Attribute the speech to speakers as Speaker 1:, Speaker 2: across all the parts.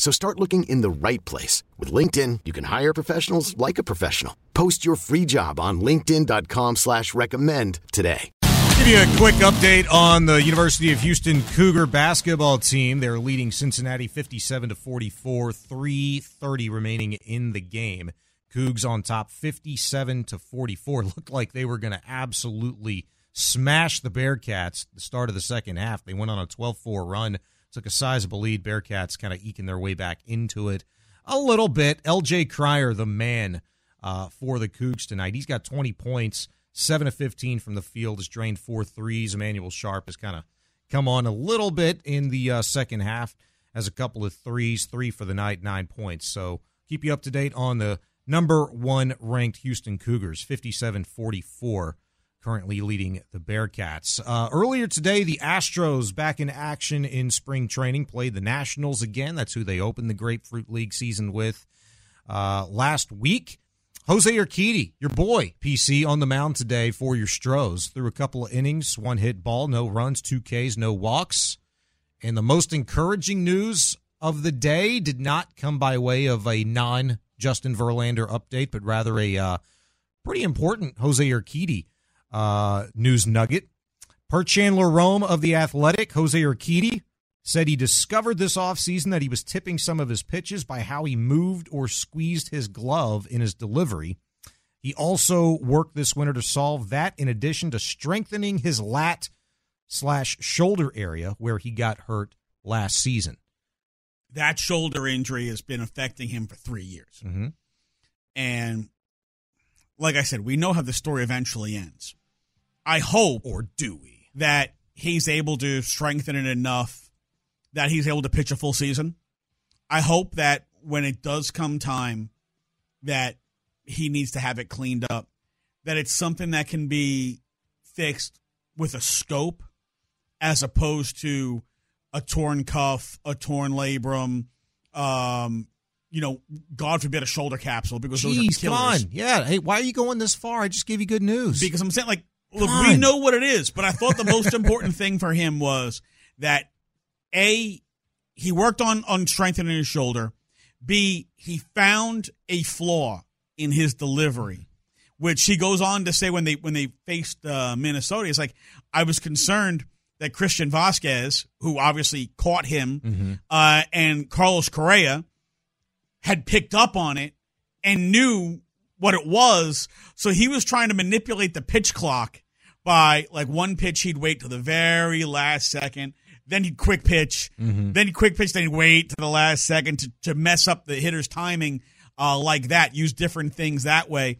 Speaker 1: So start looking in the right place. With LinkedIn, you can hire professionals like a professional. Post your free job on linkedin.com slash recommend today.
Speaker 2: Give you a quick update on the University of Houston Cougar basketball team. They're leading Cincinnati 57 to 44, 330 remaining in the game. Cougs on top 57 to 44. Looked like they were going to absolutely smash the Bearcats the start of the second half. They went on a 12-4 run took a sizable lead. Bearcats kind of eking their way back into it a little bit. LJ Cryer, the man uh, for the Cougs tonight. He's got 20 points, 7 of 15 from the field, has drained four threes. Emanuel Sharp has kind of come on a little bit in the uh, second half, has a couple of threes, three for the night, nine points. So keep you up to date on the number one ranked Houston Cougars, 57 44 currently leading the Bearcats. Uh, earlier today, the Astros back in action in spring training played the Nationals again. That's who they opened the Grapefruit League season with uh, last week. Jose Urquidy, your boy, PC, on the mound today for your Stros. Through a couple of innings, one hit ball, no runs, two Ks, no walks. And the most encouraging news of the day did not come by way of a non Justin Verlander update, but rather a uh, pretty important Jose Urquidy uh, news nugget. Per Chandler Rome of The Athletic, Jose Urquidy said he discovered this offseason that he was tipping some of his pitches by how he moved or squeezed his glove in his delivery. He also worked this winter to solve that in addition to strengthening his lat slash shoulder area where he got hurt last season.
Speaker 3: That shoulder injury has been affecting him for three years.
Speaker 2: Mm-hmm.
Speaker 3: And like I said, we know how the story eventually ends. I hope,
Speaker 2: or do we,
Speaker 3: that he's able to strengthen it enough that he's able to pitch a full season. I hope that when it does come time that he needs to have it cleaned up, that it's something that can be fixed with a scope as opposed to a torn cuff, a torn labrum, um, you know, God forbid a shoulder capsule because
Speaker 2: Jeez,
Speaker 3: those are killers.
Speaker 2: Come on. Yeah. Hey, why are you going this far? I just gave you good news.
Speaker 3: Because I'm saying, like, look, we know what it is, but I thought the most important thing for him was that a he worked on on strengthening his shoulder. B he found a flaw in his delivery, which he goes on to say when they when they faced uh, Minnesota. It's like I was concerned that Christian Vazquez, who obviously caught him,
Speaker 2: Mm-hmm.
Speaker 3: uh, and Carlos Correa had picked up on it and knew what it was. So he was trying to manipulate the pitch clock by like one pitch, he'd wait till the very last second. Then he'd quick pitch.
Speaker 2: Mm-hmm.
Speaker 3: Then he'd quick pitch. Then he'd wait to the last second to, to mess up the hitter's timing uh, like that. Use different things that way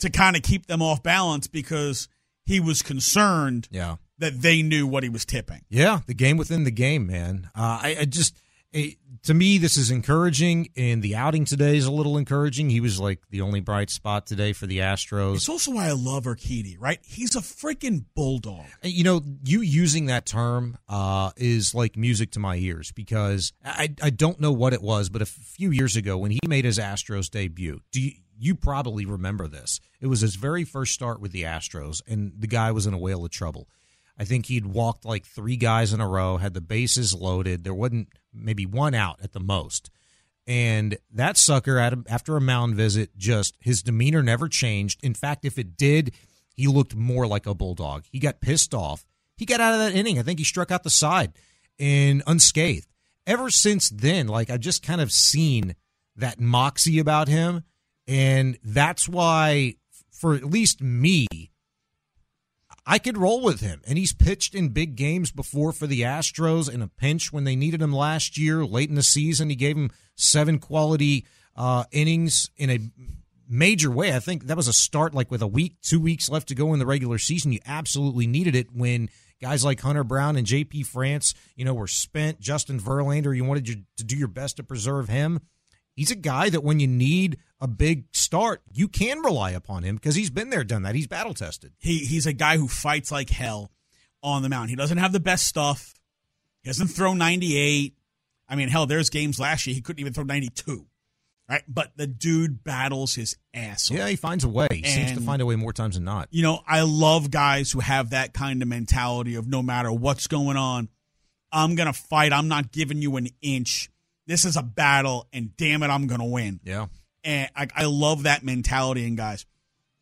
Speaker 3: to kind of keep them off balance because he was concerned
Speaker 2: Yeah.
Speaker 3: that they knew what he was tipping.
Speaker 2: Yeah, the game within the game, man. Uh, I, I just, it, to me, this is encouraging, and the outing today is a little encouraging. He was like the only bright spot today for the Astros.
Speaker 3: It's also why I love Urquidy, right? He's a freaking bulldog.
Speaker 2: You know, you using that term uh, is like music to my ears because I, I don't know what it was, but a few years ago when he made his Astros debut, do you, you probably remember this? It was his very first start with the Astros, and the guy was in a whale of trouble. I think he'd walked like three guys in a row, had the bases loaded. There wasn't maybe one out at the most. And that sucker, after a mound visit, just his demeanor never changed. In fact, if it did, he looked more like a bulldog. He got pissed off. He got out of that inning. I think he struck out the side and unscathed. Ever since then, like I've just kind of seen that moxie about him. And that's why, for at least me, I could roll with him. And he's pitched in big games before for the Astros in a pinch when they needed him last year, late in the season. He gave him seven quality uh, innings in a major way. I think that was a start like with a week, two weeks left to go in the regular season. You absolutely needed it when guys like Hunter Brown and JP France, you know, were spent. Justin Verlander, you wanted to do your best to preserve him. He's a guy that when you need a big start, you can rely upon him because he's been there, done that. He's battle tested.
Speaker 3: He he's a guy who fights like hell on the mound. He doesn't have the best stuff. He doesn't throw 98. I mean, hell, there's games last year he couldn't even throw 92. Right? But the dude battles his ass off.
Speaker 2: Yeah, he finds a way. He seems to find a way more times than not.
Speaker 3: You know, I love guys who have that kind of mentality of no matter what's going on, I'm going to fight. I'm not giving you an inch. This is a battle, and damn it, I'm going to win.
Speaker 2: Yeah.
Speaker 3: And I, I love that mentality in guys.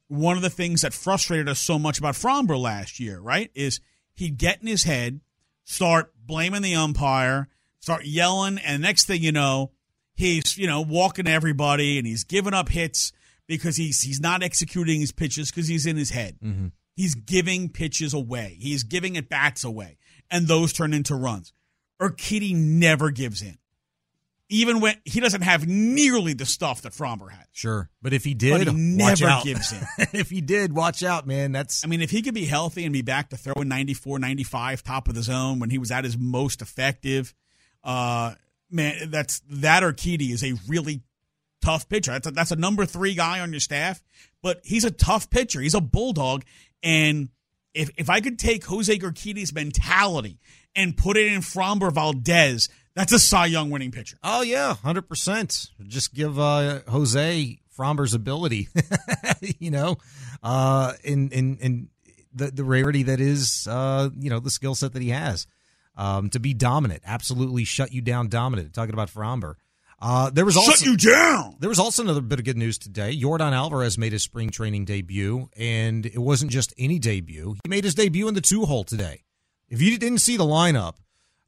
Speaker 3: One of the things that frustrated us so much about Framber last year, right, is he'd get in his head, start blaming the umpire, start yelling, and next thing you know, he's you know walking to everybody and he's giving up hits because he's he's not executing his pitches because he's in his head. Mm-hmm. He's giving pitches away. He's giving at bats away, and those turn into runs. Urquidy never gives in, even when he doesn't have nearly the stuff that Framber has.
Speaker 2: Sure. But if he did,
Speaker 3: But he
Speaker 2: watch
Speaker 3: never
Speaker 2: out.
Speaker 3: gives in.
Speaker 2: if he did, watch out, man. That's
Speaker 3: I mean, if he could be healthy and be back to throwing 94, 95, top of the zone when he was at his most effective, uh, man, that's that Urquidy is a really tough pitcher. That's a, that's a number three guy on your staff, but he's a tough pitcher. He's a bulldog, and if if I could take Jose Urquidy's mentality and put it in Framber Valdez, that's a Cy Young winning pitcher.
Speaker 2: Oh yeah, hundred percent. Just give uh, Jose Framber's ability, you know, uh, in in in the the rarity that is, uh, you know, the skill set that he has um, to be dominant, absolutely shut you down, dominant. Talking about Framber, uh, there was also
Speaker 3: Shut you down.
Speaker 2: there was also another bit of good news today. Yordan Alvarez made his spring training debut, and it wasn't just any debut. He made his debut in the two hole today. If you didn't see the lineup,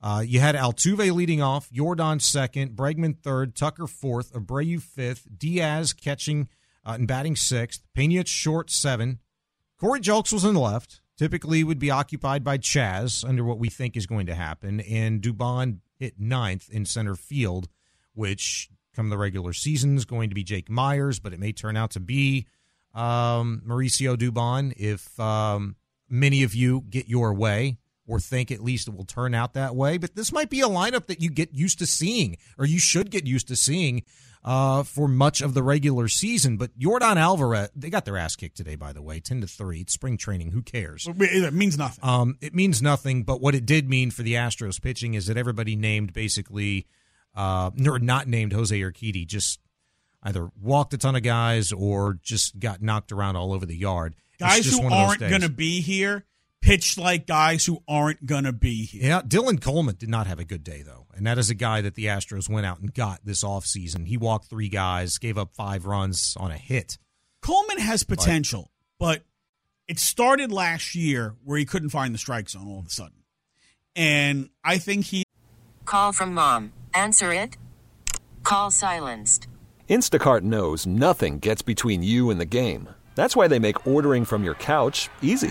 Speaker 2: uh, you had Altuve leading off, Yordan second, Bregman third, Tucker fourth, Abreu fifth, Diaz catching uh, and batting sixth, Pena short seven, Corey Julks was in the left. Typically would be occupied by Chas under what we think is going to happen, and Dubon hit ninth in center field, which come the regular season is going to be Jake Meyers, but it may turn out to be um, Mauricio Dubon if um, many of you get your way or think at least it will turn out that way. But this might be a lineup that you get used to seeing, or you should get used to seeing uh, for much of the regular season. But Yordan Alvarez, they got their ass kicked today, by the way, ten to three. It's spring training. Who cares?
Speaker 3: It means nothing.
Speaker 2: Um, it means nothing, but what it did mean for the Astros pitching is that everybody named basically, uh, or not named Jose Urquidy, just either walked a ton of guys or just got knocked around all over the yard.
Speaker 3: Guys who
Speaker 2: one of those
Speaker 3: aren't going to be here pitch like guys who aren't going to be here.
Speaker 2: Yeah, Dylan Coleman did not have a good day, though. And that is a guy that the Astros went out and got this offseason. He walked three guys, gave up five runs on a hit.
Speaker 3: Coleman has potential, but it started last year where he couldn't find the strike zone all of a sudden. And I think he
Speaker 4: Call from mom. Answer it. Call silenced.
Speaker 5: Instacart knows nothing gets between you and the game. That's why they make ordering from your couch easy.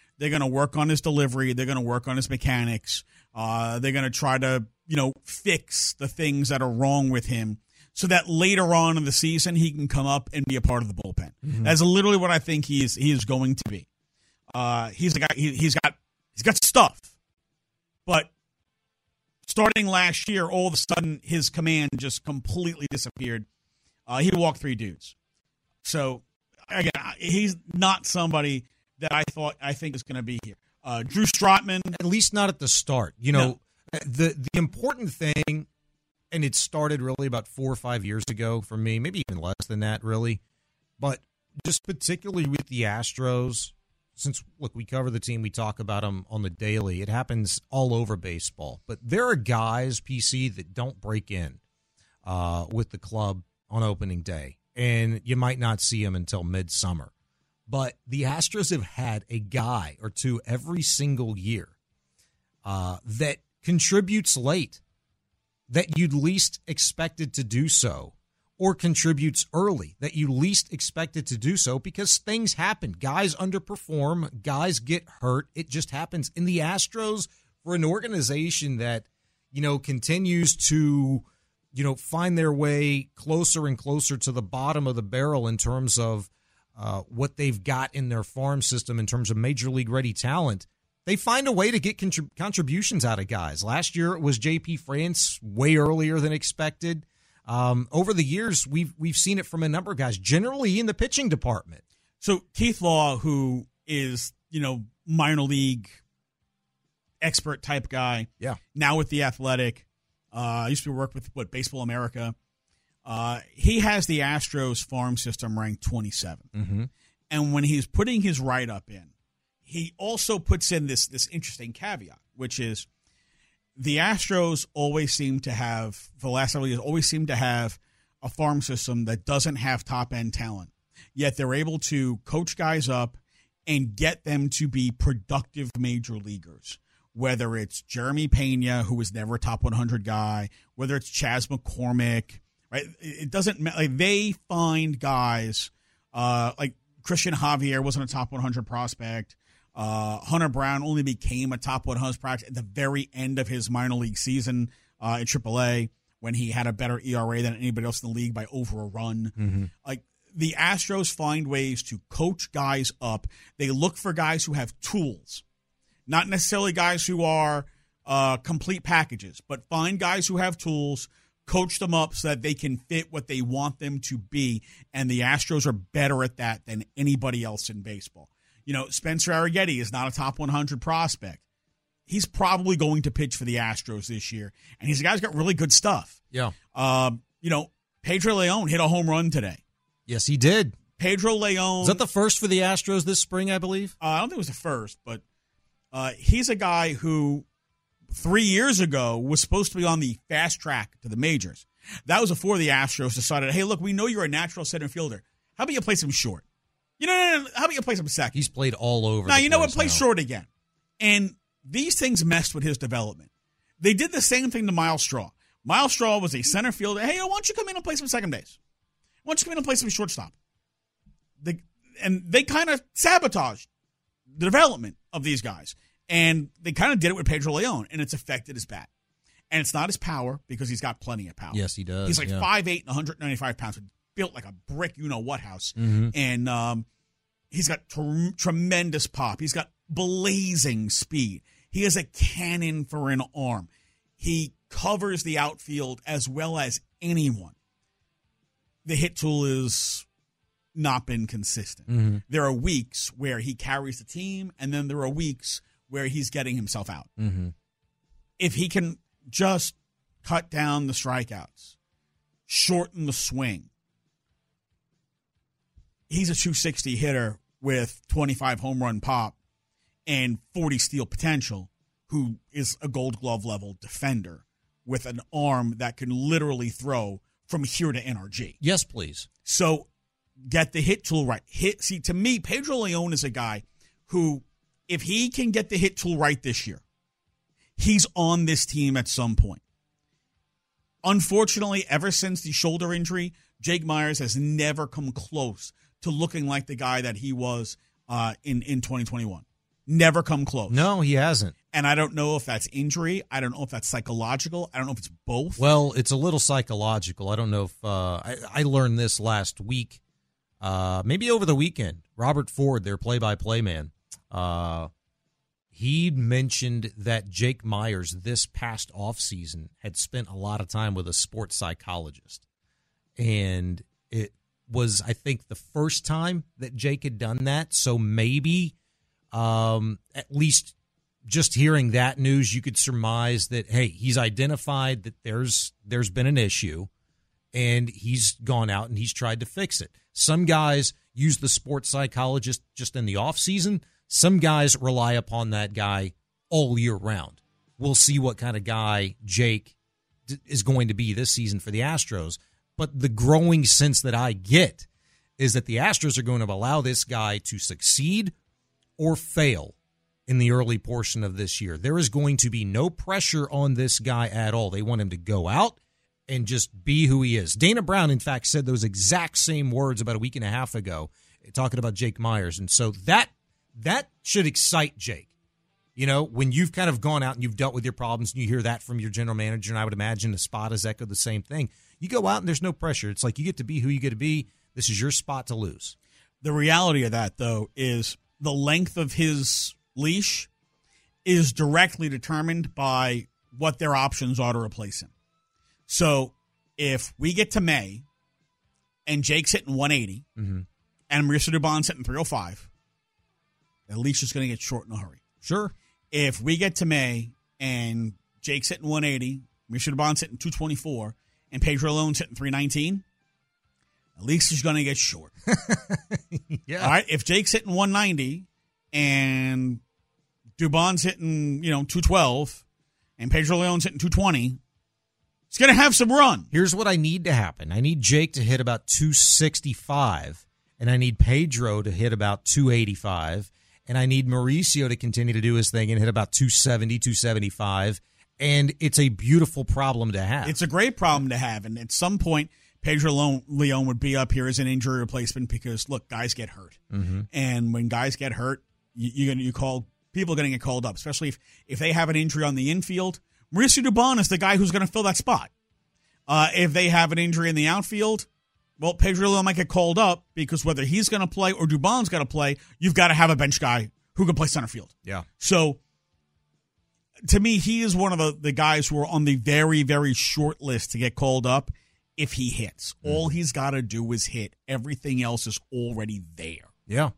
Speaker 3: They're going to work on his delivery. They're going to work on his mechanics. Uh, they're going to try to, you know, fix the things that are wrong with him so that later on in the season he can come up and be a part of the bullpen. That's literally what I think he is, he is going to be. Uh, he's the guy. He, he's got he's got stuff, but starting last year, all of a sudden his command just completely disappeared. Uh, he walked three dudes. So again, he's not somebody that I thought I think is going to be here. Uh, Drew Strotman,
Speaker 2: At least not at the start. You know, the the important thing, and it started really about four or five years ago for me, maybe even less than that, really. But just particularly with the Astros, since look, we cover the team, we talk about them on the daily. It happens all over baseball, but there are guys, PC, that don't break in uh, with the club on opening day, and you might not see them until midsummer. But the Astros have had a guy or two every single year uh, that contributes late, that you'd least expected to do so, or contributes early, that you least expected to do so because things happen. Guys underperform, guys get hurt. It just happens. In the Astros, for an organization that, you know, continues to, you know, find their way closer and closer to the bottom of the barrel in terms of uh, what they've got in their farm system in terms of major league ready talent, they find a way to get contrib- contributions out of guys. Last year it was J.P. France way earlier than expected. Um, over the years, we've we've seen it from a number of guys, generally in the pitching department.
Speaker 3: so Keith Law, who is you know minor league expert type guy,
Speaker 2: Yeah.
Speaker 3: now with the Athletic, uh, used to work with what Baseball America. Uh, he has the Astros farm system ranked 27.
Speaker 2: Mm-hmm.
Speaker 3: And when he's putting his write up in, he also puts in this this interesting caveat, which is the Astros always seem to have for the last several years always seem to have a farm system that doesn't have top end talent. Yet they're able to coach guys up and get them to be productive major leaguers. Whether it's Jeremy Pena, who was never a top 100 guy, whether it's Chas McCormick, right? It doesn't matter. Like they find guys uh, like Christian Javier wasn't a top 100 prospect. Uh, Hunter Brown only became a top 100 prospect at the very end of his minor league season uh, in AAA when he had a better ERA than anybody else in the league by over a run. Like the Astros find ways to coach guys up. They look for guys who have tools, not necessarily guys who are uh, complete packages, but find guys who have tools, coach them up so that they can fit what they want them to be. And the Astros are better at that than anybody else in baseball. You know, Spencer Arrighetti is not a top 100 prospect. He's probably going to pitch for the Astros this year, and he's a guy who's got really good stuff.
Speaker 2: Yeah.
Speaker 3: Um, you know, Pedro Leon hit a home run today.
Speaker 2: Yes, he did.
Speaker 3: Pedro Leon.
Speaker 2: Is that the first for the Astros this spring? I believe.
Speaker 3: Uh, I don't think it was the first, but uh, he's a guy who three years ago was supposed to be on the fast track to the majors. That was before the Astros decided, hey, look, we know you're a natural center fielder. How about you play some short? You know, no, no, no, how about you play some second?
Speaker 2: He's played all over.
Speaker 3: now you know what? Play
Speaker 2: now.
Speaker 3: short again. And these things messed with his development. They did the same thing to Myles Straw. Myles Straw was a center fielder. Hey, why don't you come in and play some second base? Why don't you come in and play some shortstop? The, and they kind of sabotaged the development of these guys. And they kind of did it with Pedro Leon, and it's affected his bat. And it's not his power because he's got plenty of power.
Speaker 2: Yes, he does.
Speaker 3: He's like
Speaker 2: yeah.
Speaker 3: 5'8 and 195 pounds, built like a brick, you know what house.
Speaker 2: Mm-hmm.
Speaker 3: And um, he's got tr- tremendous pop. He's got blazing speed. He has a cannon for an arm. He covers the outfield as well as anyone. The hit tool is not been consistent.
Speaker 2: Mm-hmm.
Speaker 3: There are weeks where he carries the team, and then there are weeks where he's getting himself out.
Speaker 2: Mm-hmm.
Speaker 3: If he can just cut down the strikeouts, shorten the swing, he's a 260 hitter with 25 home run pop and 40 steal potential, who is a gold glove level defender with an arm that can literally throw from here to NRG.
Speaker 2: Yes, please.
Speaker 3: So get the hit tool right. Hit see to me, Pedro Leon is a guy who, if he can get the hit tool right this year, he's on this team at some point. Unfortunately, ever since the shoulder injury, Jake Meyers has never come close to looking like the guy that he was uh, in in 2021. Never come close.
Speaker 2: No, he hasn't.
Speaker 3: And I don't know if that's injury. I don't know if that's psychological. I don't know if it's both.
Speaker 2: Well, it's a little psychological. I don't know if uh, I, I learned this last week, uh, maybe over the weekend. Robert Ford, their play-by-play man, uh, he mentioned that Jake Meyers this past offseason had spent a lot of time with a sports psychologist. And it was, I think, the first time that Jake had done that. So maybe um, at least just hearing that news, you could surmise that hey, he's identified that there's there's been an issue, and he's gone out and he's tried to fix it. Some guys use the sports psychologist just in the off season. Some guys rely upon that guy all year round. We'll see what kind of guy Jake is going to be this season for the Astros. But the growing sense that I get is that the Astros are going to allow this guy to succeed or fail in the early portion of this year. There is going to be no pressure on this guy at all. They want him to go out and just be who he is. Dana Brown, in fact, said those exact same words about a week and a half ago, talking about Jake Meyers. And so that that should excite Jake. You know, when you've kind of gone out and you've dealt with your problems and you hear that from your general manager, and I would imagine Espada has echoed the same thing. You go out and there's no pressure. It's like you get to be who you get to be. This is your spot to lose.
Speaker 3: The reality of that, though, is the length of his leash is directly determined by what their options are to replace him. So if we get to May and Jake's hitting 180
Speaker 2: mm-hmm.
Speaker 3: and Mauricio Dubon's hitting 305, the leash is going to get short in a hurry.
Speaker 2: Sure.
Speaker 3: If we get to May and Jake's hitting 180, Mauricio Dubon's hitting 224, and Pedro Leon's hitting 319, at least he's going to get short.
Speaker 2: yeah.
Speaker 3: All right. If Jake's hitting 190 and Dubon's hitting, you know, 212 and Pedro Leon's hitting 220, he's going to have some run.
Speaker 2: Here's what I need to happen I need Jake to hit about 265, and I need Pedro to hit about 285, and I need Mauricio to continue to do his thing and hit about 270, 275. And it's a beautiful problem to have.
Speaker 3: It's a great problem to have. And at some point, Pedro Leon would be up here as an injury replacement because look, guys get hurt,
Speaker 2: mm-hmm.
Speaker 3: and when guys get hurt, you you, you call people are going to get called up, especially if if they have an injury on the infield. Mauricio Dubon is the guy who's going to fill that spot. Uh, if they have an injury in the outfield, well, Pedro Leon might get called up because whether he's going to play or Dubon's going to play, you've got to have a bench guy who can play center field.
Speaker 2: Yeah.
Speaker 3: So to me, he is one of the, the guys who are on the very, very short list to get called up if he hits. Mm. All he's got to do is hit. Everything else is already there.
Speaker 2: Yeah,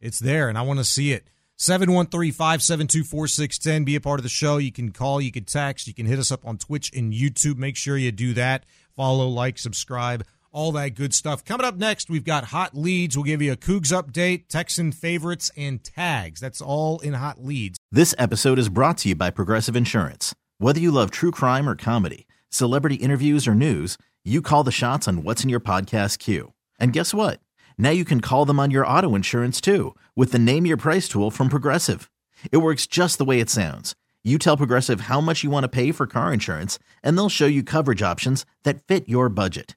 Speaker 2: it's there, and I want to see it. 713 572 4610. Be a part of the show. You can call, you can text, you can hit us up on Twitch and YouTube. Make sure you do that. Follow, like, subscribe, all that good stuff. Coming up next, we've got hot leads. We'll give you a Cougs update, Texan favorites, and tags. That's all in hot leads.
Speaker 6: This episode is brought to you by Progressive Insurance. Whether you love true crime or comedy, celebrity interviews or news, you call the shots on what's in your podcast queue. And guess what? Now you can call them on your auto insurance too with the Name Your Price tool from Progressive. It works just the way it sounds. You tell Progressive how much you want to pay for car insurance, and they'll show you coverage options that fit your budget.